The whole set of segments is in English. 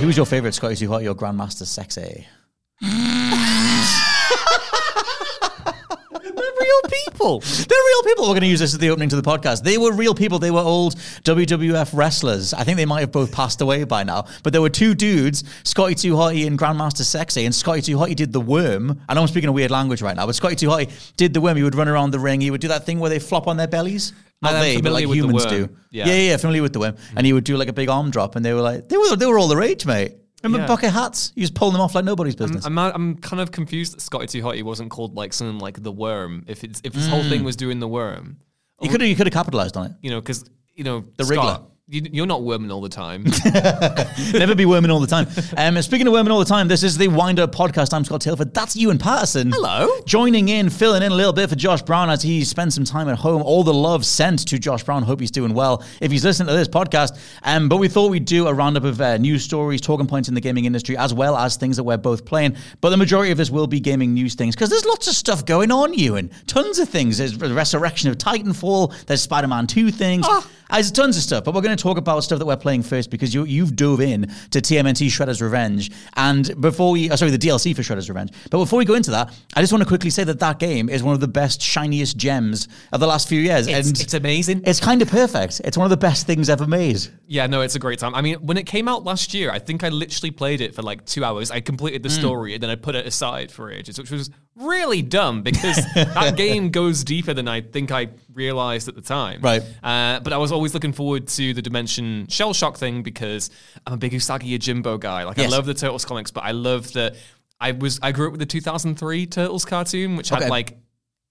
Who's your favourite Scotty Too Hot, your Grandmaster Sexy? They're real people. They're real people. We're going to use this as the opening to the podcast. They were real people. They were old WWF wrestlers. I think they might have both passed away by now. But there were two dudes, Scotty Too Hotty and Grandmaster Sexy. And Scotty Too Hotty did the worm. I know I'm speaking a weird language right now, but Scotty Too Hotty did the worm. He would run around the ring. He would do that thing where they flop on their bellies. Not I'm they, but like familiar with the humans do. Yeah. Yeah. yeah, familiar with the worm. And he would do like a big arm drop, and they were like, they were they were all the rage, mate. Remember Yeah. bucket hats? You just pull them off like nobody's business. I'm, I'm kind of confused that Scotty Too Hotty wasn't called like something like the Worm. If it's if his whole thing mm. was doing the Worm, you could have you could have capitalized on it. you know, because you know The Scott, Wriggler. You, you're not worming all the time. Never be worming all the time. Um, speaking of worming all the time, this is the Wind Up podcast. I'm Scott Tailford. That's Ewan Patterson. Hello. Joining in, filling in a little bit for Josh Brown as he spends some time at home. All the love sent to Josh Brown. Hope he's doing well if he's listening to this podcast. Um, but we thought we'd do a roundup of uh, news stories, talking points in the gaming industry, as well as things that we're both playing. But the majority of this will be gaming news things because there's lots of stuff going on, Ewan. Tons of things. There's the resurrection of Titanfall. There's Spider-Man 2 things. Ah. There's tons of stuff, but we're going to talk about stuff that we're playing first because you, you've dove in to TMNT Shredder's Revenge. And before we, oh, sorry, the DLC for Shredder's Revenge. But before we go into that, I just want to quickly say that that game is one of the best, shiniest gems of the last few years. It's, and it's amazing. it's kind of perfect. It's one of the best things ever made. Yeah, no, it's a great time. I mean, when it came out last year, I think I literally played it for like two hours. I completed the Hmm. story and then I put it aside for ages, which was really dumb because that game goes deeper than I think I realized at the time. Right. Uh, but I was always looking forward to the Dimension Shell Shock thing because I'm a big Usagi Yojimbo guy. Like, Yes. I love the Turtles comics, but I love that I was I grew up with the 2003 Turtles cartoon, which Okay. had like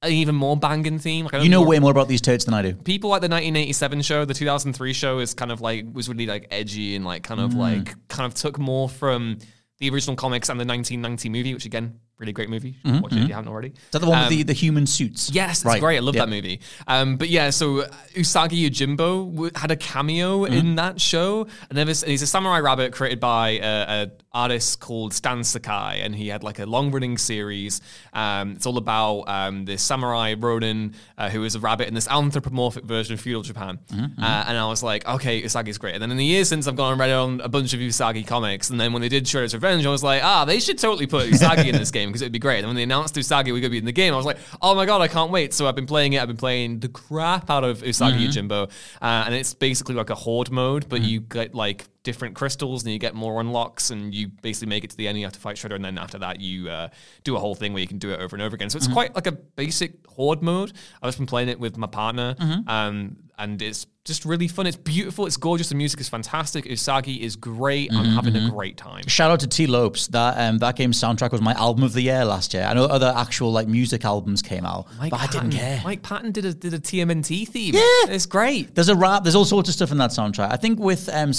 an even more banging theme. Like, I You know more- way more about these turds than I do. people like the 1987 show the 2003 show is kind of like was really like edgy and like kind of Mm. like kind of took more from the original comics and the 1990 movie which again really great movie watch it if you haven't already Is that the one Um, with the, the human suits? Yes, it's Right. great. I love Yeah. that movie. Um, but yeah, so uh, Usagi Yojimbo w- had a cameo Mm-hmm. in that show, and there was- and he's a samurai rabbit created by a, a artist called Stan Sakai, and he had like a long running series. Um, it's all about um, this samurai Ronin uh, who is a rabbit in this anthropomorphic version of feudal Japan. Mm-hmm. Uh, and I was like, okay, Usagi's great. And then in the years since I've gone and read on a bunch of Usagi comics, and then when they did Shredder's Revenge, I was like, ah, they should totally put Usagi in this game because it'd be great. And when they announced Usagi was going to be in the game, I was like, oh my god, I can't wait. So I've been playing it. I've been playing the crap out of Usagi Yojimbo, uh, and it's basically like a horde mode, but you get like different crystals and you get more unlocks and you basically make it to the end and you have to fight Shredder and then after that you uh, do a whole thing where you can do it over and over again. So it's quite like a basic horde mode. I've just been playing it with my partner um, and it's just really fun. It's beautiful. It's gorgeous. The music is fantastic. Usagi is great. I'm having a great time. Shout out to Tee Lopes. That um, that game's soundtrack was my album of the year last year. I know other actual like music albums came out, but I didn't care. Mike Patton did a did a TMNT theme. Yeah. it's great. There's a rap. There's all sorts of stuff in that soundtrack. I think with um,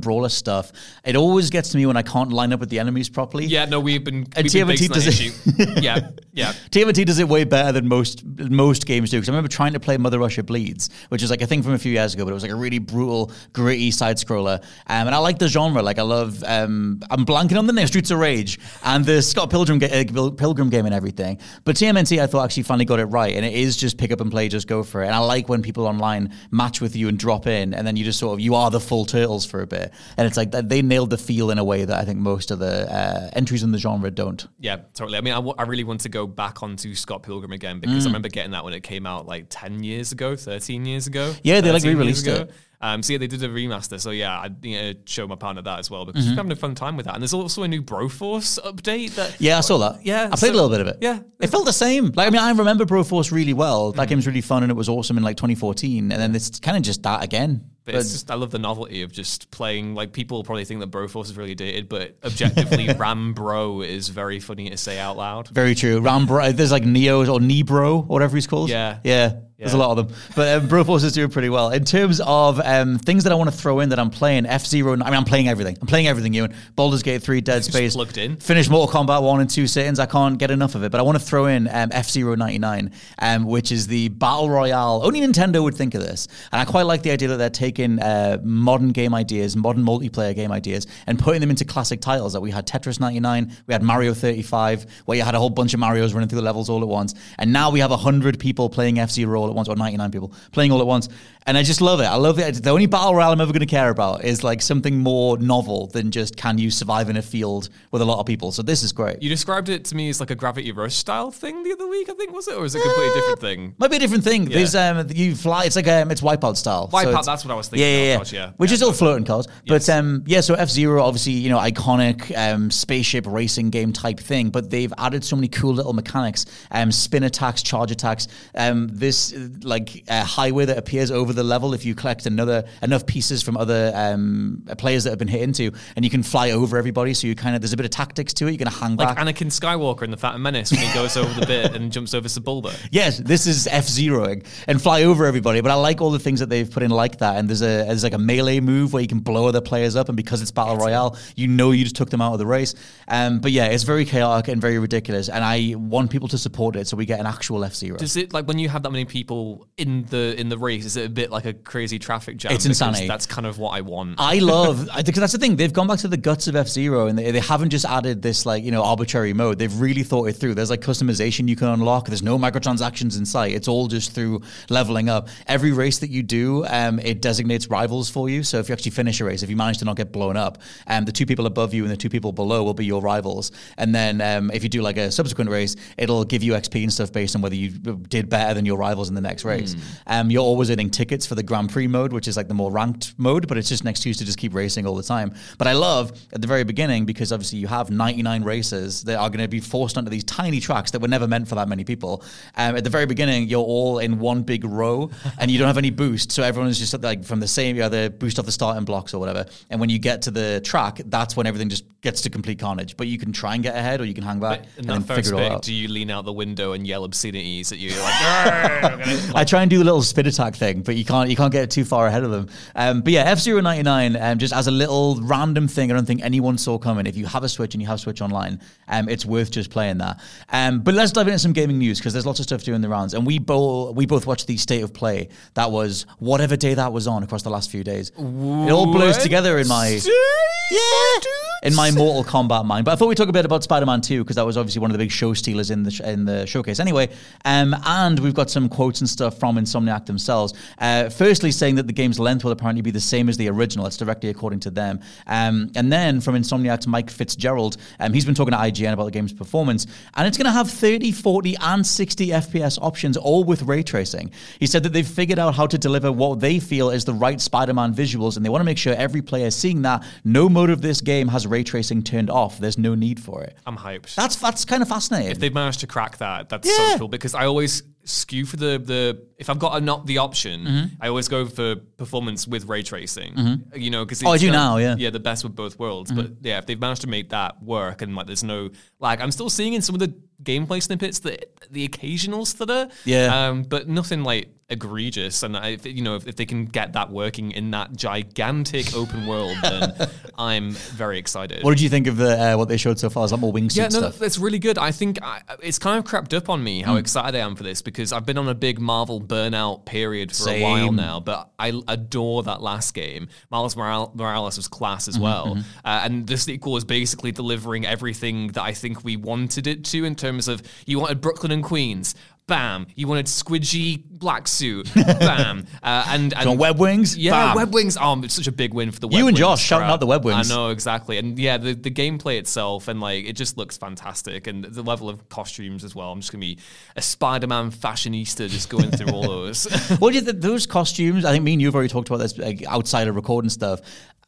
brawler stuff, it always gets to me when I can't line up with the enemies properly. yeah no we've been, And we've TMNT that does it- yeah yeah TMNT does it way better than most most games do. Because I remember trying to play Mother Russia Bleeds, which is like a thing from a few years ago, but it was like a really brutal, gritty side scroller. Um, and I like the genre. Like I love. Um, I'm blanking on the name. Streets of Rage and the Scott Pilgrim ga- uh, Pilgrim game and everything. But TMNT, I thought actually finally got it right, and it is just pick up and play, just go for it. And I like when people online match with you and drop in, and then you just sort of you are the full turtles for a bit. It. And it's like they nailed the feel in a way that I think most of the uh, entries in the genre don't. Yeah, totally. I mean, I, w- I really want to go back onto Scott Pilgrim again because I Mm. remember getting that when it came out like 10 years ago, 13 years ago. Yeah, they, like, re-released it. Um, so yeah, they did a remaster. So yeah, I you know, showed my partner that as well Mm-hmm. because she's having a fun time with that. And there's also a new Broforce update that Yeah, I saw that. Yeah, I played so- a little bit of it. yeah. it felt the same. Like I mean, I remember Broforce really well. Mm. That game's really fun, and it was awesome in like 2014. And then it's kind of just that again. But it's just I love the novelty of just playing. Like people probably think that Broforce is really dated, but objectively, Rambro is very funny to say out loud. Very true. Rambro, there's like Neo's or Nebro, or whatever he's called. Yeah. Yeah. There's a lot of them. But um, Broforce is doing pretty well. In terms of um, things that I want to throw in that I'm playing, F Zero, I mean, I'm playing everything. I'm playing everything, You Ewan. Baldur's Gate 3, Dead Space. plugged in. Finished Mortal Kombat 1 and 2 sittings. I can't get enough of it. But I want to throw in um, F Zero 99, um, which is the Battle Royale. Only Nintendo would think of this. And I quite like the idea that they're taking uh, modern game ideas, modern multiplayer game ideas, and putting them into classic titles. That we had Tetris 99, we had Mario 35, where you had a whole bunch of Marios running through the levels all at once. And now we have 100 people playing F Zero at once, or 99 people playing all at once. And I just love it. I love it. The only battle royale I'm ever going to care about is like something more novel than just can you survive in a field with a lot of people. So this is great. You described it to me as like a Gravity Rush style thing the other week, I think was it, or is it a completely different thing? Might be a different thing. There's um, you fly. It's like um, it's Wipeout style. Wipeout, it's- that's what I was thinking Yeah, yeah, yeah. gosh, yeah. Which Yeah, is all floating cars, Yes. but um, yeah. So F Zero, obviously, you know, iconic um, spaceship racing game type thing. But they've added so many cool little mechanics, um, spin attacks, charge attacks. Um, this uh, like a highway that appears over the level if you collect another enough pieces from other um, players that have been hit into, and you can fly over everybody. So you kind of there's a bit of tactics to it. You're gonna hang back. Like back. Anakin Skywalker in The Phantom Menace when he goes over the bit and jumps over Sebulba. Yes, this is F Zeroing and fly over everybody. But I like all the things that they've put in like that. And there's a there's like a melee move where you can blow other players up, and because it's battle royale, you know you just took them out of the race. Um, but yeah, it's very chaotic and very ridiculous. And I want people to support it so we get an actual F Zero. Does it like when you have that many people in the in the race? Is it a bit like a crazy traffic jam? It's insanity. That's kind of what I want. I love because that's the thing. They've gone back to the guts of F Zero, and they, they haven't just added this like you know arbitrary mode. They've really thought it through. There's like customization you can unlock. There's no microtransactions in sight. It's all just through leveling up. Every race that you do, um, it designates rivals for you. So if you actually finish a race, if you manage to not get blown up, um, the two people above you and the two people below will be your rivals. And then um, if you do like a subsequent race, it'll give you XP and stuff based on whether you did better than your rivals in the next race. Um, you're always earning tickets for the Grand Prix mode, which is like the more ranked mode, but it's just an excuse to just keep racing all the time. But I love at the very beginning because obviously you have 99 races that are going to be forced onto these tiny tracks that were never meant for that many people. Um, at the very beginning, you're all in one big row and you don't have any boost, so everyone's just like from the same, you either boost off the starting blocks or whatever. And when you get to the track, that's when everything just gets to complete carnage. But you can try and get ahead, or you can hang back in and then first figure it all out. do you lean out the window and yell obscenities at you? You're like, I'm gonna-" I try and do a little spin attack thing, but you can't you can't get too far ahead of them. Um, but yeah, F 99 um, just as a little random thing, I don't think anyone saw coming. If you have a Switch and you have Switch Online, um, it's worth just playing that. Um, but let's dive into some gaming news because there's lots of stuff doing the rounds, and we both we both watched the state of play that was whatever day that was on across the last few days. It all blurs together in my yeah in my Mortal Kombat mind. But I thought we'd talk a bit about Spider-Man 2 because that was obviously one of the big show stealers in the sh- in the showcase. Anyway, um, and we've got some quotes and stuff from Insomniac themselves. Uh, firstly, saying that the game's length will apparently be the same as the original. It's directly according to them. Um, and then from Insomniac's Mike Fitzgerald, um, he's been talking to IGN about the game's performance, and it's going to have 30, 40, and 60 FPS options, all with ray tracing. He said that they've figured out how to deliver what they feel is the right Spider-Man visuals, and they want to make sure every player is seeing that no mode of this game has ray tracing turned off. There's no need for it. I'm hyped. That's that's kind of fascinating. if they've managed to crack that, that's Yeah. so cool because I always skew for the the if I've got a, not the option, Mm-hmm. I always go for performance with ray tracing. You know, because Oh, I do now, yeah. Mm-hmm. yeah, the best with both worlds. But yeah, if they've managed to make that work and like there's no like, I'm still seeing in some of the gameplay snippets that the occasional stutter, Yeah. um, but nothing like egregious. And I, if, you know, if, if they can get that working in that gigantic open world, then I'm very excited. what did you think of the uh, what they showed so far? Is that more wingsuit Yeah, no, stuff? that's really good. I think I, it's kind of crept up on me how excited I am for this because I've been on a big Marvel burnout period for a while now. But I adore that last game. Miles Moral- Morales was class Mm-hmm, as well, uh, and the sequel is basically delivering everything that I think we wanted it to in terms of you wanted Brooklyn and Queens. Bam. You wanted squidgy black suit. Bam. Uh, and, and web wings? Yeah, Bam. web wings. Oh, it's such a big win for the web You and Josh shouting out the web wings. I know exactly, and yeah, the, the gameplay itself and like it just looks fantastic, and the level of costumes as well. I'm just gonna be a Spider-Man fashionista, just going through all those. You? Those costumes, I think me and you have already talked about this like, outside of recording stuff.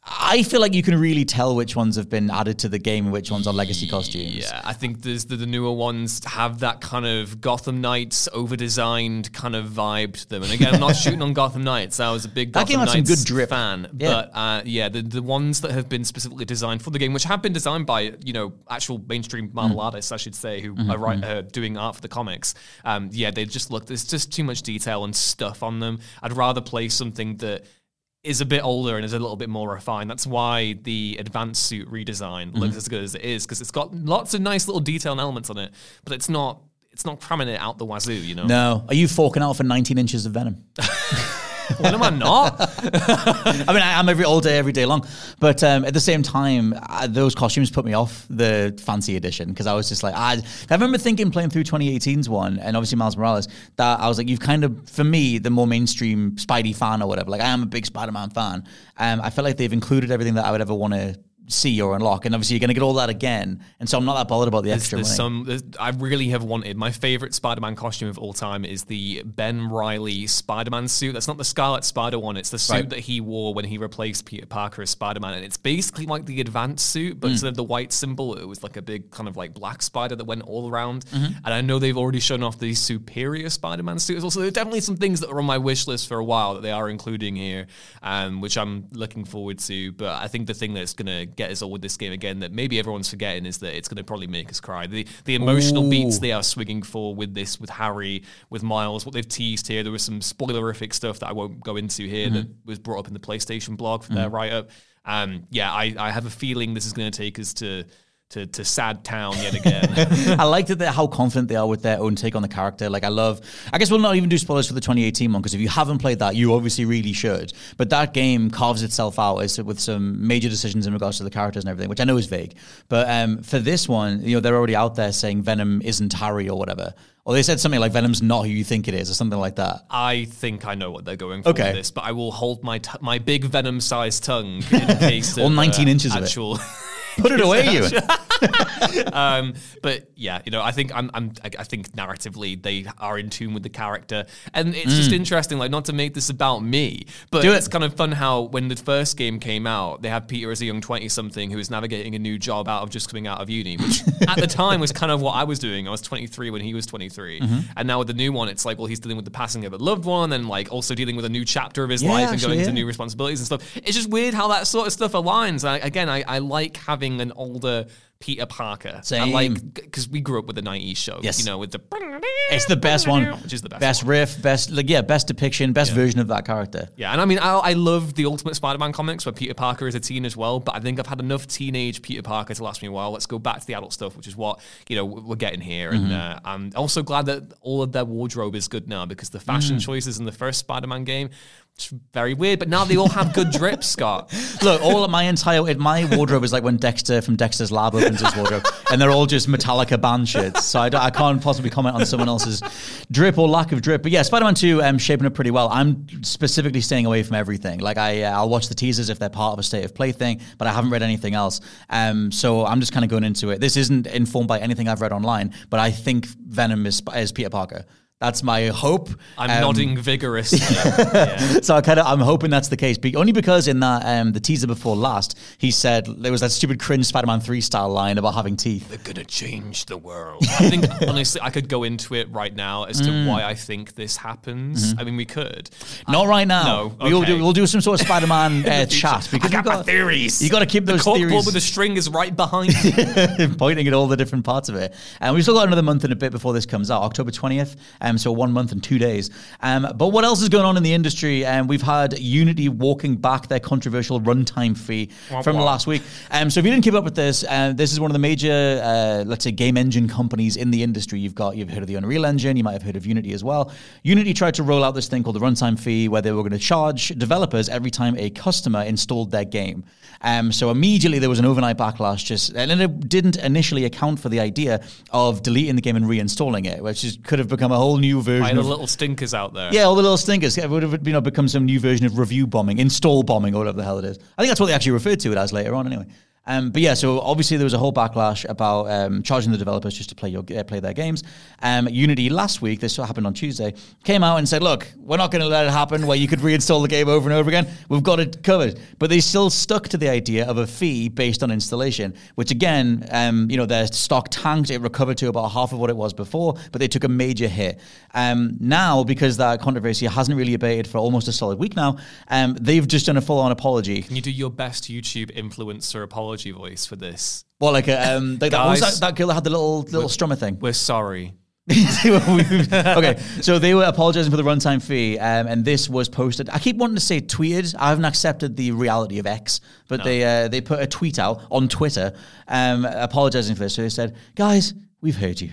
I feel like you can really tell which ones have been added to the game and which ones are legacy costumes. Yeah, I think there's the, the newer ones have that kind of Gotham Knights over-designed kind of vibe to them. And again, I'm not shooting on Gotham Knights. I was a big That Gotham had some Knights good drip. fan, Yeah. but uh, yeah, the the ones that have been specifically designed for the game, which have been designed by you know actual mainstream Marvel Mm. artists, I should say, who Mm-hmm, are right, uh, doing art for the comics. Um, yeah, they just look. There's just too much detail and stuff on them. I'd rather play something that is a bit older and is a little bit more refined. That's why the advanced suit redesign Mm-hmm. looks as good as it is because it's got lots of nice little detail and elements on it, but it's not it's not cramming it out the wazoo. You know, No. Are you forking out for 19 inches of Venom? when am I not? I mean, I am every all day, every day long. But um, at the same time, uh, those costumes put me off the fancy edition because I was just like, I, I remember thinking playing through 2018's one and obviously Miles Morales that I was like, you've kind of, for me, the more mainstream Spidey fan or whatever. Like, I am a big Spider-Man fan. Um, I feel like they've included everything that I would ever want to see or unlock, and obviously you're going to get all that again. And so I'm not that bothered about the There's, extra there's money. some. There's, I really have wanted my favorite Spider-Man costume of all time is the Ben Reilly Spider-Man suit. That's not the Scarlet Spider one. It's the suit Right. that he wore when he replaced Peter Parker as Spider-Man, and it's basically like the advanced suit, but instead of the white symbol, it was like a big kind of like black spider that went all around. Mm-hmm. And I know they've already shown off the superior Spider-Man suit. as well. So there are definitely some things that were on my wish list for a while that they are including here, um, which I'm looking forward to. But I think the thing that's going to get us all with this game again that maybe everyone's forgetting is that it's going to probably make us cry. The the emotional beats they are swinging for with this, with Harry, with Miles, what they've teased here. There was some spoilerific stuff that I won't go into here that was brought up in the PlayStation blog for their write up. Um, yeah, I, I have a feeling this is going to take us to. To, to sad town yet again. I liked it that how confident they are with their own take on the character. Like I love. I guess we'll not even do spoilers for the 2018 one because if you haven't played that, you obviously really should. But that game carves itself out as with some major decisions in regards to the characters and everything, which I know is vague. But um, for this one, you know, they're already out there saying Venom isn't Harry or whatever. Or they said something like Venom's not who you think it is, or something like that. I think I know what they're going for Okay. with this, but I will hold my t- my big venom-sized tongue in case All of, 19 uh, inches of it. Put it away, you. um, but yeah, you know, I think I'm, I'm, I I think narratively they are in tune with the character, and it's just interesting. Like, not to make this about me, but Mm. It. it's kind of fun how when the first game came out, they had Peter as a young twenty-something who was navigating a new job out of just coming out of uni, which at the time was kind of what I was doing. I was 23 when he was 23, Mm-hmm. and now with the new one, it's like, well, he's dealing with the passing of a loved one, and like also dealing with a new chapter of his Yeah, life and actually, going yeah. to new responsibilities and stuff. It's just weird how that sort of stuff aligns. I, again, I, I like having an older Peter Parker. I Same. like because we grew up with the '90s show. Yes. you know, with the It's the best one. which is the best. Best one. riff, best like yeah, best depiction, best version of that character. Yeah, and I mean, I, I love the Ultimate Spider-Man comics where Peter Parker is a teen as well. But I think I've had enough teenage Peter Parker to last me a while. Let's go back to the adult stuff, which is what you know we're getting here. And uh, I'm also glad that all of their wardrobe is good now because the fashion choices in the first Spider-Man game. It's very weird, but now they all have good drips, Scott. Look, all of my entire my wardrobe is like when Dexter from Dexter's Lab opens his wardrobe, and they're all just Metallica band shirts. So I, I can't possibly comment on someone else's drip or lack of drip. But yeah, Spider-Man Two, um, shaping up pretty well. I'm specifically staying away from everything. Like I, uh, I'll watch the teasers if they're part of a state of play thing, but I haven't read anything else. Um, so I'm just kind of going into it. This isn't informed by anything I've read online, but I think Venom is is Peter Parker. That's my hope. I'm Um, nodding vigorously. yeah. so I kind of I'm hoping that's the case, be- only because in that um, the teaser before last, he said there was that stupid cringe Spider-Man three style line about having teeth. They're gonna change the world. I think honestly, I could go into it right now as to Mm. why I think this happens. I mean, we could. Not right now. no, we'll do we'll do some sort of Spider-Man uh, chat because I you've got my got theories. You got to keep The those corkboard theories with the string is right behind you. pointing at all the different parts of it. And we've still got another month and a bit before this comes out, October 20th. Um, so one month and two days. Um, but what else is going on in the industry? Um, we've had Unity walking back their controversial runtime fee from wah. last week. Um, so if you didn't keep up with this, uh, this is one of the major, uh, let's say, game engine companies in the industry. You've got you've heard of the Unreal Engine. You might have heard of Unity as well. Unity tried to roll out this thing called the runtime fee, where they were going to charge developers every time a customer installed their game. Um, so immediately there was an overnight backlash, just and it didn't initially account for the idea of deleting the game and reinstalling it, which is, could have become a whole new version. By the of, little stinkers out there. yeah, all the little stinkers. It would have you know become some new version of review bombing, install bombing, or whatever the hell it is. I think that's what they actually referred to it as later on, anyway. Um, but yeah, so obviously there was a whole backlash about um, charging the developers just to play your uh, play their games. Um, Unity last week, this happened on Tuesday, came out and said, "Look, we're not going to let it happen where you could reinstall the game over and over again. We've got it covered." But they still stuck to the idea of a fee based on installation, which again, um, you know, their stock tanked. It recovered to about half of what it was before, but they took a major hit. Um, now, because that controversy hasn't really abated for almost a solid week now, um, they've just done a full-on apology. Can you do your best YouTube influencer apology voice for this? Well, like a, um, like that, what was Guys. that, that girl that had the little little strummer thing. We're sorry. okay, so they were apologizing for the runtime fee, um, and this was posted. I keep wanting to say tweeted. I haven't accepted the reality of X, but they uh, they put a tweet out on Twitter, um, apologizing for this. So they said, "Guys, we've heard you.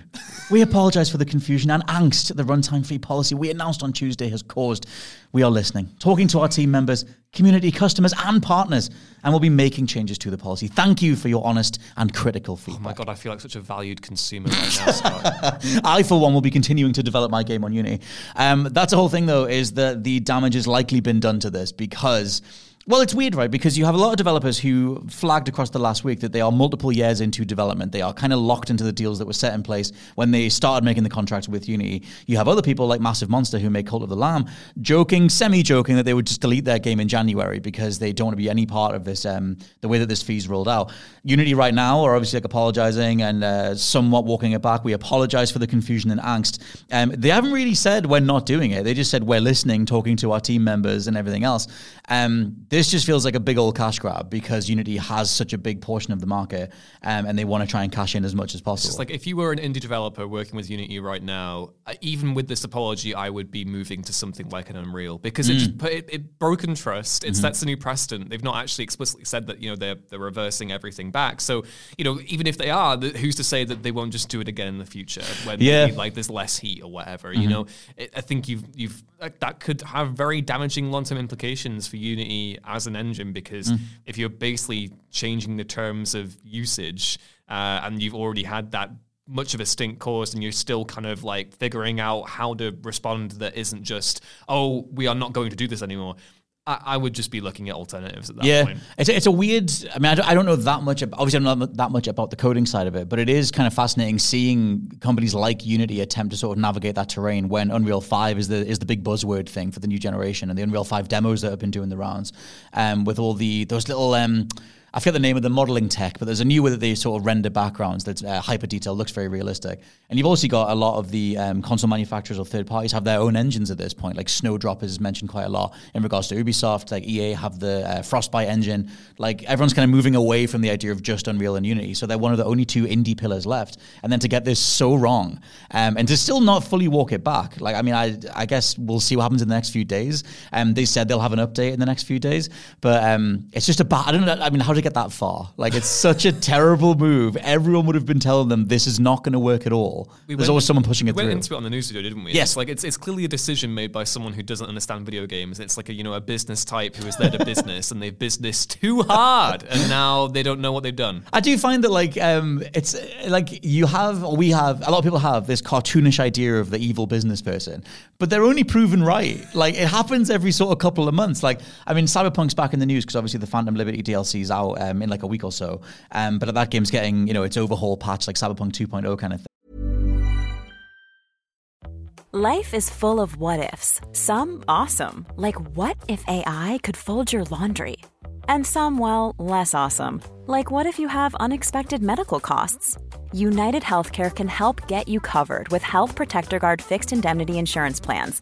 We apologize for the confusion and angst the runtime fee policy we announced on Tuesday has caused. We are listening, talking to our team members, community, customers, and partners, and we'll be making changes to the policy. Thank you for your honest and critical feedback. Oh my god, I feel like such a valued consumer right now. Scott. I, for one, will be continuing to develop my game on Unity. Um, that's the whole thing, though, is that the damage has likely been done to this because. Well, it's weird, right? Because you have a lot of developers who flagged across the last week that they are multiple years into development. They are kind of locked into the deals that were set in place when they started making the contracts with Unity. You have other people like Massive Monster who make Cult of the Lamb joking, semi-joking that they would just delete their game in January because they don't want to be any part of this, um, the way that this fee's rolled out. Unity right now are obviously like apologizing and uh, somewhat walking it back. We apologize for the confusion and angst. Um, they haven't really said we're not doing it. They just said we're listening, talking to our team members and everything else. Um, this just feels like a big old cash grab because Unity has such a big portion of the market um, and they want to try and cash in as much as possible. It's like if you were an indie developer working with Unity right now, even with this apology, I would be moving to something like an Unreal because it just mm. put it, it broken trust. It sets a new precedent. They've not actually explicitly said that you know they're they're reversing everything back. So you know even if they are, who's to say that they won't just do it again in the future when Yeah. maybe, like there's less heat or whatever. You mm-hmm. know, it, I think you've you've that could have very damaging long term implications for Unity as an engine because if you're basically changing the terms of usage uh, and you've already had that much of a stink caused and you're still kind of like figuring out how to respond that isn't just oh we are not going to do this anymore I, I would just be looking at alternatives at that yeah, point it's a, it's a weird. I mean, I don't, I don't know that much. ab- Obviously, I don't know that much about the coding side of it, but it is kind of fascinating seeing companies like Unity attempt to sort of navigate that terrain when Unreal Five is the is the big buzzword thing for the new generation, and the Unreal Five demos that have been doing the rounds, um, with all the those little. Um, I forget the name of the modeling tech, but there's a new way that they sort of render backgrounds that's uh, hyper detailed, looks very realistic. And you've also got a lot of the um, console manufacturers or third parties have their own engines at this point, like Snowdrop is mentioned quite a lot in regards to Ubisoft. Like EA have the uh, Frostbite engine. Like everyone's kind of moving away from the idea of just Unreal and Unity. So they're one of the only two indie pillars left. And then to get this so wrong um, and to still not fully walk it back, like I mean, I I guess we'll see what happens in the next few days. Um, they said they'll have an update in the next few days, but um, it's just a bad. I don't know. I mean, how get that far? Like it's such a terrible move. Everyone would have been telling them this is not going to work at all. We There's went- always someone pushing it we went through. into it on the news video, didn't we? Yes. It's like it's, it's clearly a decision made by someone who doesn't understand video games. It's like a you know a business type who is there to business and they've business too hard and now they don't know what they've done. I do find that like um, it's like you have or we have a lot of people have this cartoonish idea of the evil business person, but they're only proven right. Like it happens every sort of couple of months. Like I mean, Cyberpunk's back in the news because obviously the Phantom Liberty DLC is out um, in like a week or so. Um, but that game's getting you know its overhaul patch like Cyberpunk 2.0 kind of thing. Life is full of what ifs. Some awesome, like what if AI could fold your laundry? And some, well, less awesome, like what if you have unexpected medical costs? United Healthcare can help get you covered with Health Protector Guard fixed indemnity insurance plans.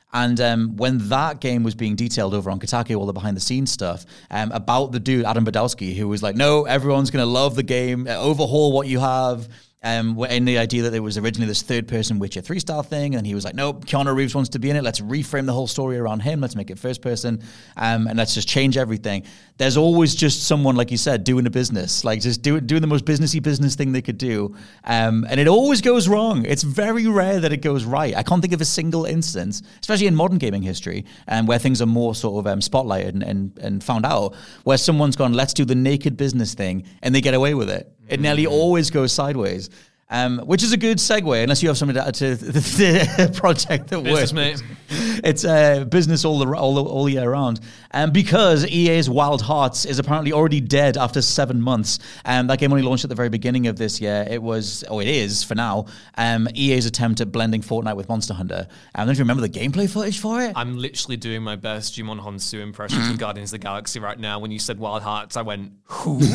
And um, when that game was being detailed over on Kotaku, all the behind the scenes stuff um, about the dude Adam Badowski, who was like, "No, everyone's going to love the game. Overhaul what you have." Um, and the idea that there was originally this third person Witcher 3 style thing, and he was like, nope, Keanu Reeves wants to be in it. Let's reframe the whole story around him. Let's make it first person, um, and let's just change everything. There's always just someone, like you said, doing a business, like just do, doing the most businessy business thing they could do. Um, and it always goes wrong. It's very rare that it goes right. I can't think of a single instance, especially in modern gaming history, um, where things are more sort of um, spotlighted and, and, and found out, where someone's gone, let's do the naked business thing, and they get away with it. It nearly mm-hmm. always goes sideways. Um, which is a good segue, unless you have something to add to the, project that Business, works. mate. It's uh, business all the all, the- all year round. Um, because EA's Wild Hearts is apparently already dead after seven months. Um, that game only launched at the very beginning of this year. It was, oh, it is for now. Um, EA's attempt at blending Fortnite with Monster Hunter. Um, I don't know if you remember the gameplay footage for it. I'm literally doing my best Djimon Hounsou impression from Guardians of the Galaxy right now. When you said Wild Hearts, I went, who? well,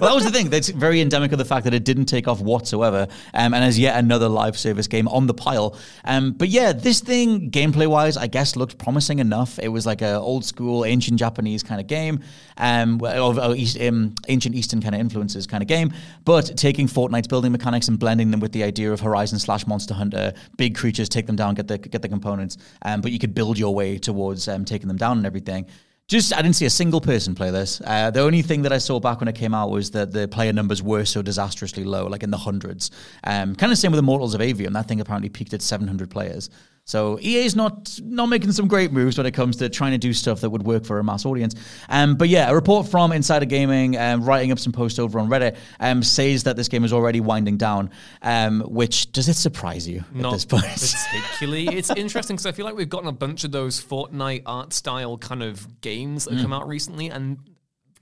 that was the thing. That's very endemic of the fact that it didn't take off whatsoever, um, and as yet another live service game on the pile. Um, but yeah, this thing, gameplay wise, I guess looked promising enough. It was like an old school, ancient Japanese kind of game, um, of, of East, um, ancient Eastern kind of influences kind of game, but taking Fortnite's building mechanics and blending them with the idea of Horizon slash Monster Hunter, big creatures, take them down, get the get the components, um, but you could build your way towards um, taking them down and everything. Just, I didn't see a single person play this. Uh, the only thing that I saw back when it came out was that the player numbers were so disastrously low, like in the hundreds. Um, kind of same with Immortals of Aveum. That thing apparently peaked at 700 players. So EA's not not making some great moves when it comes to trying to do stuff that would work for a mass audience. Um, but yeah, a report from Insider Gaming, um, writing up some post over on Reddit, um, says that this game is already winding down. Um, which does it surprise you at Not this point? particularly. It's interesting because I feel like we've gotten a bunch of those Fortnite art style kind of games that Mm. come out recently, and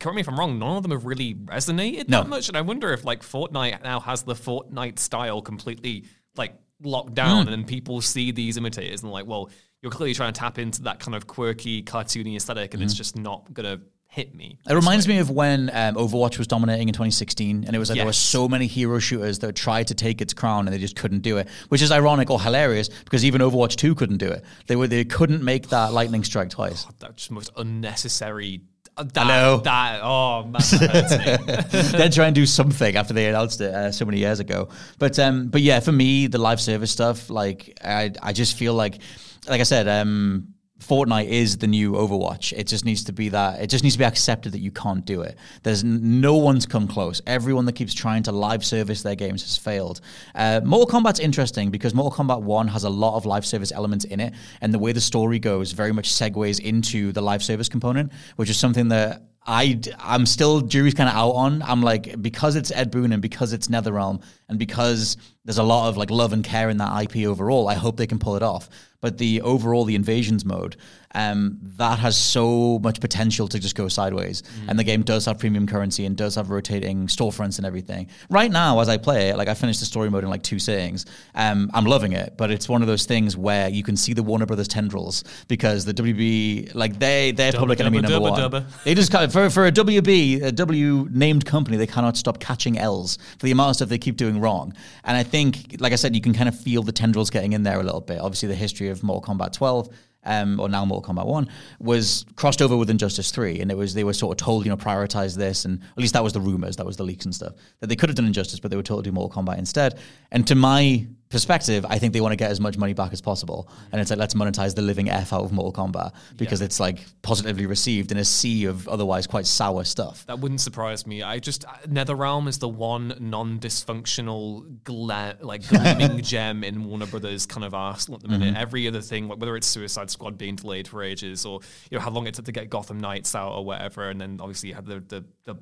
correct me if I'm wrong, none of them have really resonated No. that much. And I wonder if like Fortnite now has the Fortnite style completely like locked down, Mm. and then people see these imitators and they're like, well, you're clearly trying to tap into that kind of quirky, cartoony aesthetic, and it's just not gonna hit me. Mm. It reminds me of when um, Overwatch was dominating in 2016, and it was like there were so many hero shooters that tried to take its crown and they just couldn't do it, which is ironic or hilarious because even Overwatch 2 couldn't do it. They were they couldn't make that lightning strike twice. That's just most unnecessary. That, know. That, oh, man, that hurts me. They're trying to do something after they announced it uh, so many years ago. But um, but yeah, for me, the live service stuff, like I I just feel like, like I said, um. Fortnite is the new Overwatch. It just needs to be that. It just needs to be accepted that you can't do it. There's no one's come close. Everyone that keeps trying to live service their games has failed. Uh, Mortal Kombat's interesting because Mortal Kombat One has a lot of live service elements in it, and the way the story goes very much segues into the live service component, which is something that I I'm still jury's kind of out on. I'm like because it's Ed Boon and because it's NetherRealm and because there's a lot of like love and care in that IP overall. I hope they can pull it off. But the overall the invasions mode, um, that has so much potential to just go sideways. And the game does have premium currency and does have rotating storefronts and everything. Right now, as I play it, like I finished the story mode in like two sittings. Um, I'm loving it, but it's one of those things where you can see the Warner Brothers tendrils because the WB like they they're public enemy dubba, number dubba, one. dubba. They just kind of, for for a WB, a W named company, they cannot stop catching L's for the amount of stuff they keep doing wrong. And I think, like I said, you can kind of feel the tendrils getting in there a little bit. Obviously, the history of Mortal Kombat 12. Um, or now Mortal Kombat 1 was crossed over with Injustice 3 and it was they were sort of told you know prioritize this and at least that was the rumors that was the leaks and stuff that they could have done Injustice but they were told to do Mortal Kombat instead and to my perspective I think they want to get as much money back as possible and it's like let's monetize the living F out of Mortal Kombat because it's like positively received in a sea of otherwise quite sour stuff That wouldn't surprise me. I just uh, NetherRealm is the one non-dysfunctional, gla- like gleaming gem in Warner Brothers kind of arsenal at the minute. Mm-hmm. Every other thing, like whether it's Suicide Squad being delayed for ages, or you know how long it took to get Gotham Knights out or whatever, and then obviously you had the the, the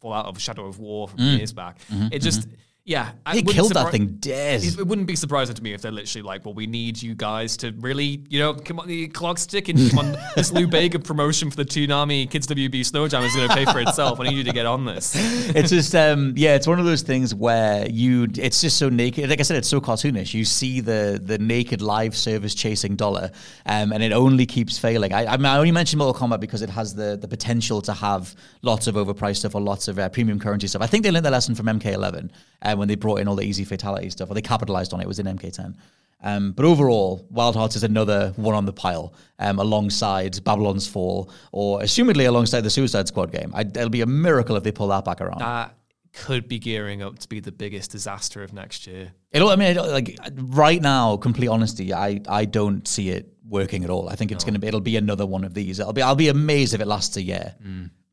fallout of Shadow of War from mm. years back. Mm-hmm. It just. Mm-hmm. Yeah, wouldn't killed that thing dead. It, wouldn't be surprising to me if they're literally like, "Well, we need you guys to really, you know, come on, the clock's ticking. Come on, this Lou Bega promotion for the Toonami Kids WB Snowjam is going to pay for itself. I need you to get on this." it's just um yeah it's one of those things where you it's just so naked like i said it's so cartoonish you see the the naked live service chasing dollar um and it only keeps failing i i, mean, I only mentioned mortal kombat because it has the the potential to have lots of overpriced stuff or lots of uh, premium currency stuff i think they learned their lesson from mk11 uh, when they brought in all the easy fatality stuff or they capitalized on it, it was in mk10 um, but overall, Wild Hearts is another one on the pile, um, alongside Babylon's Fall, or assumedly alongside the Suicide Squad game. I, it'll be a miracle if they pull that back around. That could be gearing up to be the biggest disaster of next year. It'll, I mean, it'll, like right now, complete honesty, I, I don't see it working at all. I think it's gonna be, it'll be another one of these. It'll be, I'll be amazed if it lasts a year.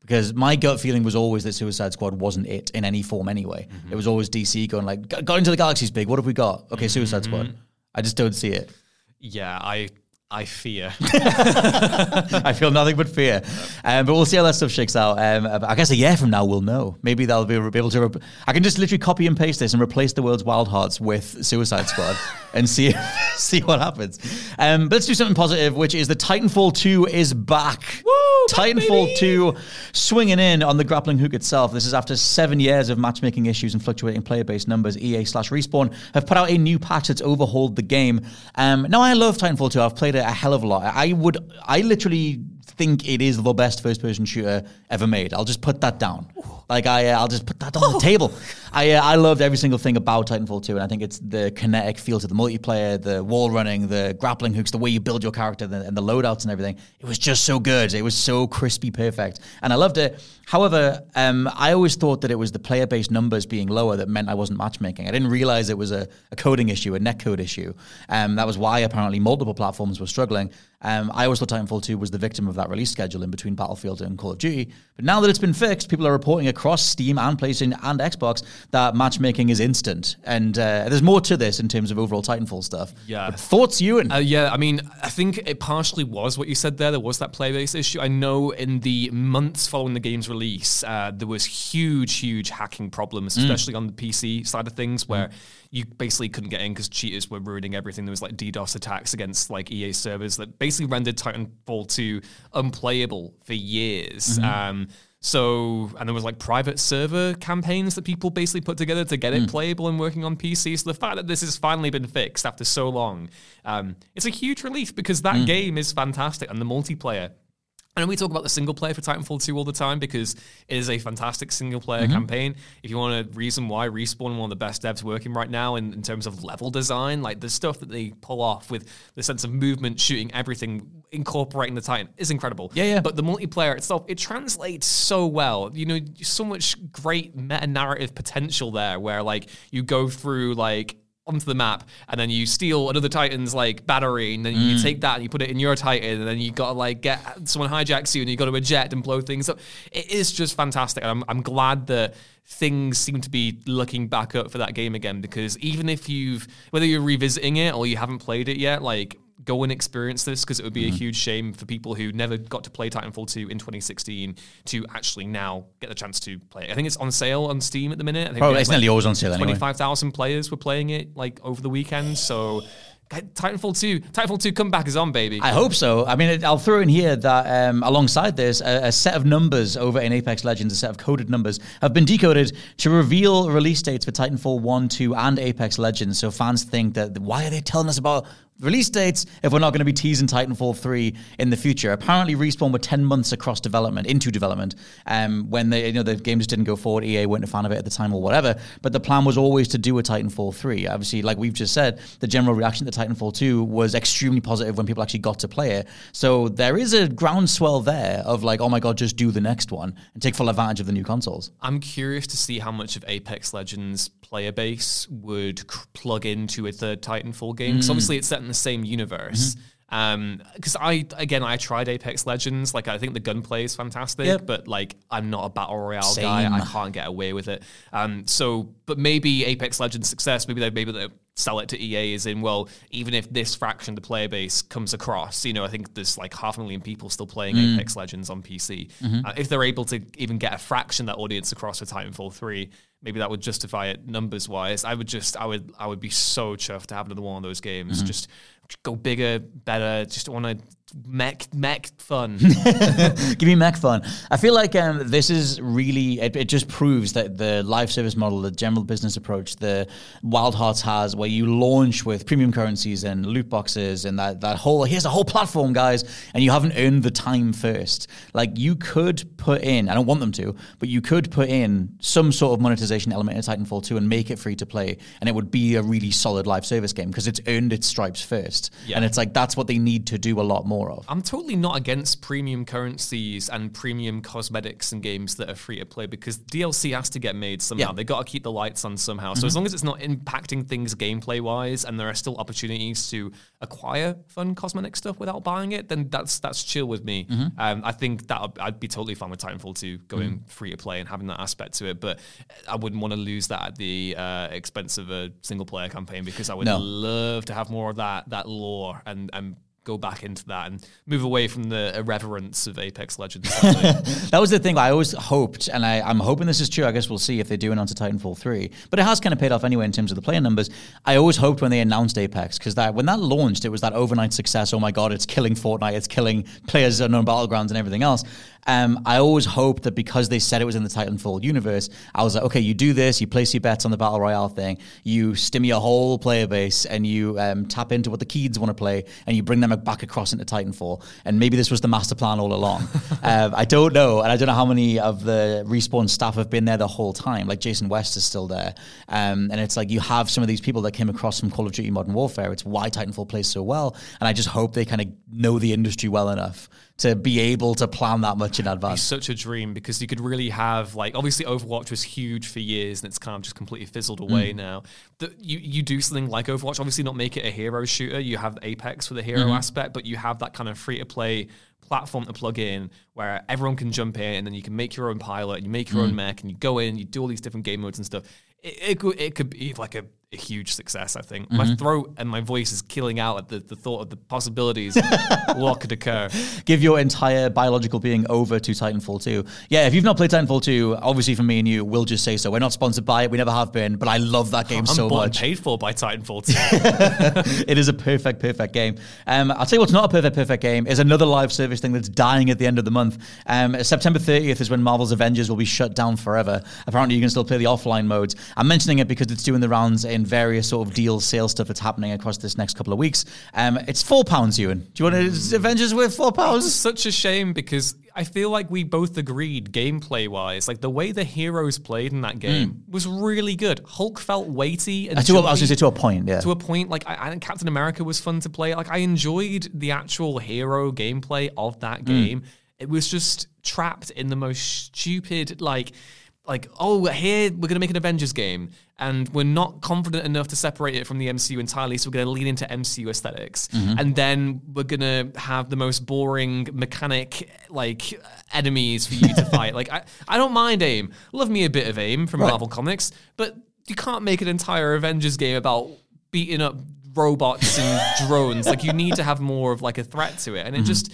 Because my gut feeling was always that Suicide Squad wasn't it in any form anyway. It was always DC going like, "Gu- Guardians of the Galaxy's big. What have we got? Okay, Suicide Squad. I just don't see it. Yeah, I I fear. I feel nothing but fear. Um, but we'll see how that stuff shakes out. Um, I guess a year from now we'll know. Maybe they'll be able to. I can just literally copy and paste this and replace the world's Wild Hearts with Suicide Squad and see see what happens. Um, but let's do something positive, which is the Titanfall 2 is back. Woo! Titanfall 2 swinging in on the grappling hook itself. This is after seven years of matchmaking issues and fluctuating player base numbers. EA slash Respawn have put out a new patch that's overhauled the game. Um, now, I love Titanfall 2. I've played it a hell of a lot. I would, I literally think it is the best first person shooter ever made. I'll just put that down. Like I, uh, I'll just put that on the table. I, uh, I loved every single thing about Titanfall 2, and I think it's the kinetic feel to the multiplayer, the wall running, the grappling hooks, the way you build your character, the, and the loadouts and everything. It was just so good. It was so crispy, perfect, and I loved it. However, um, I always thought that it was the player base numbers being lower that meant I wasn't matchmaking. I didn't realize it was a, a coding issue, a netcode issue. Um, that was why apparently multiple platforms were struggling. Um, I always thought Titanfall 2 was the victim of that release schedule in between Battlefield and Call of Duty. But now that it's been fixed, people are reporting across Steam and PlayStation and Xbox that matchmaking is instant. And uh, there's more to this in terms of overall Titanfall stuff. Yeah. But thoughts, Ewan? Uh, yeah, I mean, I think it partially was what you said there. There was that play base issue. I know in the months following the game's release, uh, there was huge, huge hacking problems, especially on the PC side of things, where you basically couldn't get in because cheaters were ruining everything. There was like DDoS attacks against like EA servers that basically rendered Titanfall 2 unplayable for years. Um, so, and there was like private server campaigns that people basically put together to get it playable and working on PC. So the fact that this has finally been fixed after so long, um, it's a huge relief because that game is fantastic and the multiplayer. I know we talk about the single player for Titanfall 2 all the time because it is a fantastic single player Mm-hmm. campaign. If you want a reason why Respawn, one of the best devs working right now in, in terms of level design, like the stuff that they pull off with the sense of movement, shooting, everything, incorporating the Titan is incredible. Yeah, yeah. But the multiplayer itself, it translates so well. You know, so much great meta narrative potential there where like you go through like onto the map and then you steal another titan's like battery and then Mm. you take that and you put it in your titan and then you gotta like get someone hijacks you and you gotta eject and blow things up it is just fantastic and I'm, I'm glad that things seem to be looking back up for that game again because even if you've whether you're revisiting it or you haven't played it yet like go and experience this because it would be Mm-hmm. a huge shame for people who never got to play Titanfall 2 in 2016 to actually now get the chance to play it. I think it's on sale on Steam at the minute. I think Oh, we had, it's nearly always on sale anyway. 25,000 players were playing it like over the weekend. So Titanfall 2, Titanfall 2 comeback is on, baby. I hope so. I mean, it, I'll throw in here that um, alongside this, a, a set of numbers over in Apex Legends, a set of coded numbers, have been decoded to reveal release dates for Titanfall 1, 2, and Apex Legends. So fans think that why are they telling us about release dates if we're not going to be teasing Titanfall 3 in the future? Apparently, Respawn were 10 months across development, into development, um, when they, you know, the game just didn't go forward. EA weren't a fan of it at the time or whatever. But the plan was always to do a Titanfall 3. Obviously, like we've just said, the general reaction to Titanfall 2 was extremely positive when people actually got to play it. So there is a groundswell there of like, oh my God, just do the next one and take full advantage of the new consoles. I'm curious to see how much of Apex Legends player base would c- plug into a third Titanfall game. Mm. Obviously it's set in the same universe. Mm-hmm. Um, because I again I tried Apex Legends. Like I think the gunplay is fantastic, Yep. but like I'm not a battle royale guy. I can't get away with it. Um, so but maybe Apex Legends success, maybe they maybe they sell it to EA is in well, even if this fraction of the player base comes across, you know, I think there's like half a million people still playing Mm. Apex Legends on PC. Mm-hmm. Uh, if they're able to even get a fraction of that audience across for Titanfall 3, maybe that would justify it numbers wise. I would just I would I would be so chuffed to have another one of those games. Mm-hmm. Just go bigger, better, just want to mech mech fun. Give me mech fun. I feel like um, this is really, it, it just proves that the live service model, the general business approach, the Wild Hearts has, where you launch with premium currencies and loot boxes and that, that whole, here's a whole platform, guys, and you haven't earned the time first. Like you could put in, I don't want them to, but you could put in some sort of monetization element in Titanfall 2 and make it free to play, and it would be a really solid live service game because it's earned its stripes first. Yeah. And it's like, that's what they need to do a lot more of. I'm totally not against premium currencies and premium cosmetics and games that are free to play because DLC has to get made somehow. Yeah. They got to keep the lights on somehow. So Mm-hmm. as long as it's not impacting things gameplay wise and there are still opportunities to acquire fun cosmetic stuff without buying it, then that's that's chill with me. Mm-hmm. Um, I think that I'd- be totally fine with Titanfall 2 going free to play and having that aspect to it, but I wouldn't want to lose that at the uh, expense of a single player campaign because I would No. love to have more of that that lore and and go back into that and move away from the irreverence of Apex Legends. that was the thing I always hoped, and I, I'm hoping this is true. I guess we'll see if they do announce a Titanfall 3. But it has kind of paid off anyway in terms of the player numbers. I always hoped when they announced Apex, because that when that launched, it was that overnight success. Oh my God, it's killing Fortnite, it's killing players on Battlegrounds and everything else. Um, I always hoped that because they said it was in the Titanfall universe, I was like, okay, you do this, you place your bets on the Battle Royale thing, you stim your whole player base, and you um, tap into what the kids want to play, and you bring them back across into Titanfall. And maybe this was the master plan all along. um, I don't know, and I don't know how many of the respawn staff have been there the whole time. Like Jason West is still there, um, and it's like you have some of these people that came across from Call of Duty Modern Warfare. It's why Titanfall plays so well, and I just hope they kind of know the industry well enough to be able to plan that much in advance. It's such a dream because you could really have like obviously Overwatch was huge for years and it's kind of just completely fizzled mm. away now. That you you do something like Overwatch, obviously not make it a hero shooter. You have Apex for the hero mm-hmm. aspect, but you have that kind of free to play platform to plug in where everyone can jump in and then you can make your own pilot and you make your own mm. mech and you go in, you do all these different game modes and stuff. It, it, it could be like a, a huge success, I think. My throat and my voice is killing out at the, the thought of the possibilities what could occur. Give your entire biological being over to Titanfall 2. Yeah, if you've not played Titanfall 2, obviously from me and you, we'll just say so. We're not sponsored by it, we never have been, but I love that game I'm so much. paid for by Titanfall 2. it is a perfect, perfect game. Um, I'll tell you what's not a perfect, perfect game is another live service thing that's dying at the end of the month. Um, September 30th is when Marvel's Avengers will be shut down forever. Apparently, you can still play the offline modes. I'm mentioning it because it's doing the rounds in and various sort of deal sale stuff that's happening across this next couple of weeks. Um, it's four pounds, Ewan. Do you want to? Is Avengers worth four It's pounds? such a shame because I feel like we both agreed gameplay wise, like the way the heroes played in that game was really good. Hulk felt weighty and Uh, to a, I was going to say to a point. Yeah. to a point. Like I, I Captain America was fun to play. Like I enjoyed the actual hero gameplay of that Mm. game. It was just trapped in the most stupid like. Like oh here we're gonna make an Avengers game and we're not confident enough to separate it from the MCU entirely so we're gonna lean into MCU esthetics Mm-hmm. and then we're gonna have the most boring mechanic like enemies for you to fight like I, I don't mind AIM love me a bit of AIM from Right. Marvel Comics but you can't make an entire Avengers game about beating up robots and drones. Like you need to have more of like a threat to it, and it just.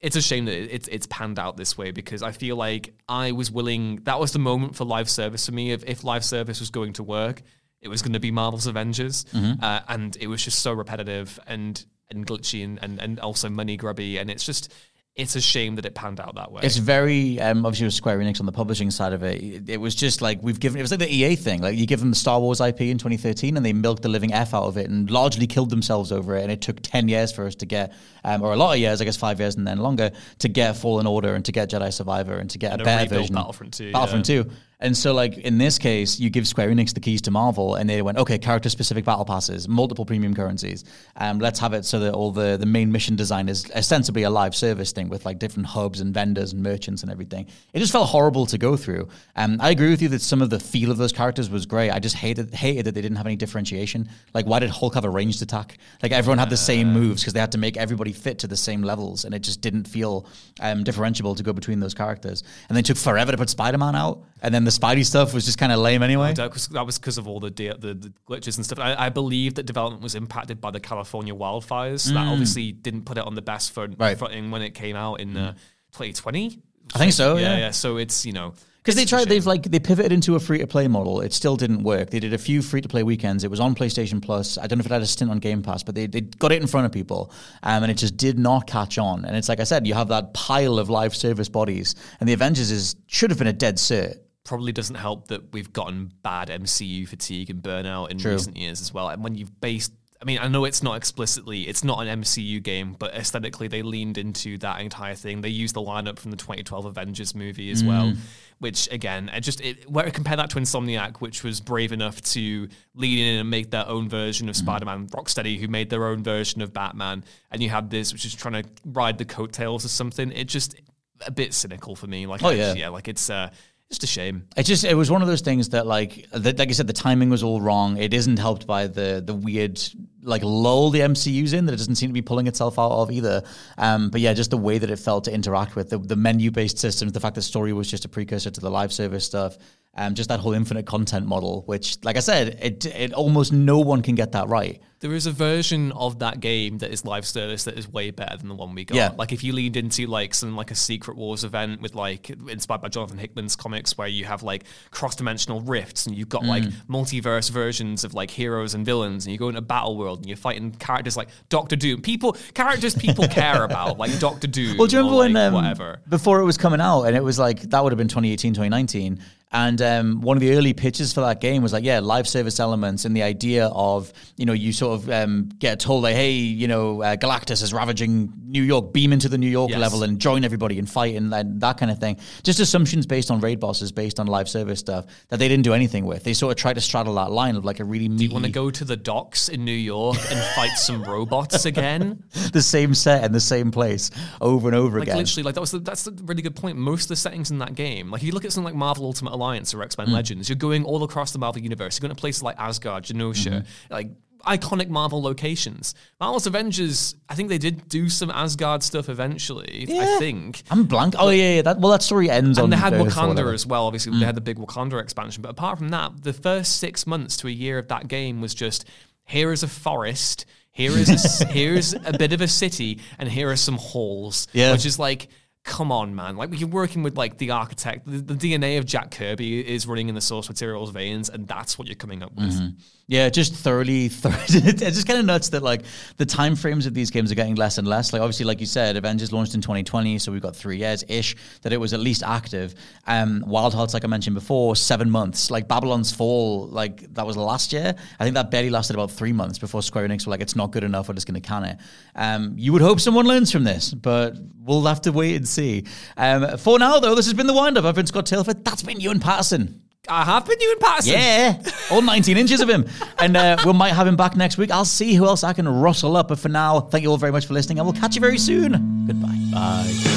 It's a shame that it's it's panned out this way because I feel like I was willing. That was the moment for live service for me. If if live service was going to work, it was going to be Marvel's Avengers, uh, and it was just so repetitive and and glitchy and, and and also money grubby, and it's just it's a shame that it panned out that way. It's very um, obviously with Square Enix on the publishing side of it. It, it was just like we've given. It was like the EA thing. Like you give them the Star Wars IP in 2013, and they milked the living f out of it, and largely killed themselves over it. And it took 10 years for us to get, um, or a lot of years, I guess five years and then longer, to get Fallen Order and to get Jedi Survivor and to get And a a better version. Battlefront 2, Battlefront yeah. 2. And so, like in this case, you give Square Enix the keys to Marvel, and they went, okay, character-specific battle passes, multiple premium currencies. Um, let's have it so that all the the main mission design is ostensibly a live service thing with like different hubs and vendors and merchants and everything. It just felt horrible to go through. Um, I agree with you that some of the feel of those characters was great. I just hated hated that they didn't have any differentiation. Like, why did Hulk have a ranged attack? Like everyone had the same moves because they had to make everybody fit to the same levels, and it just didn't feel um, differentiable to go between those characters. And they took forever to put Spider-Man out, and then the Spidey stuff was just kind of lame anyway. That was that was because of all the, de- the the glitches and stuff. I, I believe that development was impacted by the California wildfires. That obviously didn't put it on the best foot, Right. footing when it came out in uh, 2020. I think so, Yeah, yeah. yeah. So it's you know Because they tried, they've like they pivoted into a free to play model. It still didn't work. They did a few free to play weekends. It was on PlayStation Plus. I don't know if it had a stint on Game Pass, but they, they got it in front of people, um, and it just did not catch on. And it's like I said, you have that pile of live service bodies, and the Avengers is should have been a dead cert. Probably doesn't help that we've gotten bad MCU fatigue and burnout in True. recent years as well. And when you've based, I mean, I know it's not explicitly, it's not an MCU game, but aesthetically they leaned into that entire thing. They used the lineup from the 2012 Avengers movie as Mm. well, which again, I just it, where compare that to Insomniac, which was brave enough to lean in and make their own version of Spider-Man. Rocksteady, who made their own version of Batman, and you have this, which is trying to ride the coattails of something. It just a bit cynical for me. Like, Oh, yeah. yeah, like it's uh, just a shame. It just it was one of those things that like like I said, the timing was all wrong. It isn't helped by the the weird like lull the MCU's in that it doesn't seem to be pulling itself out of either. Um, but yeah, just the way that it felt to interact with the, the menu based systems, the fact that story was just a precursor to the live service stuff. Um, just that whole infinite content model, which, like I said, it it almost no one can get that right. There is a version of that game that is live service that is way better than the one we got. Yeah. Like if you leaned into like something like a Secret Wars event with like inspired by Jonathan Hickman's comics where you have like cross dimensional rifts and you've got like Mm. multiverse versions of like heroes and villains and you go into battle world and you're fighting characters like Doctor Doom. People characters people care about, like Doctor Doom. Well, do you remember or, when like, um, whatever. before it was coming out, and it was like that would have been 2018, 2019. And um, one of the early pitches for that game was like, yeah, live service elements and the idea of, you know, you sort of um, get told like, hey, you know, uh, Galactus is ravaging New York, beam into the New York Yes. level and join everybody and fight and, and that kind of thing. Just assumptions based on raid bosses, based on live service stuff that they didn't do anything with. They sort of tried to straddle that line of like a really Do you want to go to the docks in New York and fight some robots again? the same set and the same place over and over Like again. literally, like that was the, that's a really good point. Most of the settings in that game, like if you look at something like Marvel Ultimate Alliance or X-Men Legends, you're going all across the Marvel universe. You're going to places like Asgard, Genosha, Mm-hmm. like iconic Marvel locations. Marvel's Avengers, I think they did do some Asgard stuff eventually. I think. I'm blank. Oh yeah, yeah. That well, that story ends on. And they had Wakanda as well. Obviously, Mm. they had the big Wakanda expansion. But apart from that, the first six months to a year of that game was just here is a forest, here is a, here's a bit of a city, and here are some halls. Yeah. which is like. Come on, man! Like you're working with like the architect, the, the DNA of Jack Kirby is running in the source materials veins, and that's what you're coming up with. Mm-hmm. Yeah, just thoroughly, thoroughly it's just kind of nuts that like the time frames of these games are getting less and less. Like obviously, like you said, Avengers launched in 2020, so we've got three years ish that it was at least active. Um, Wild Hearts, like I mentioned before, seven months. Like Babylon's Fall, like that was last year. I think that barely lasted about three months before Square Enix were like, it's not good enough. We're just going to can it. Um, you would hope someone learns from this, but we'll have to wait and see. Um, for now, though, this has been the wind up. I've been Scott Tailford. That's been Ewan Patterson. I have been Ewan Patterson. Yeah, all 19 inches of him. And uh, we might have him back next week. I'll see who else I can rustle up. But for now, thank you all very much for listening, and we'll catch you very soon. Goodbye. Bye.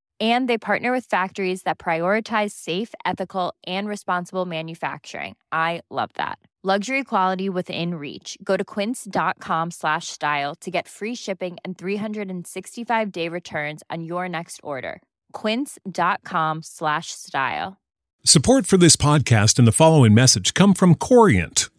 And they partner with factories that prioritize safe, ethical, and responsible manufacturing. I love that. Luxury quality within reach. Go to quince.com slash style to get free shipping and 365 day returns on your next order. Quince.com slash style. Support for this podcast and the following message come from Corient.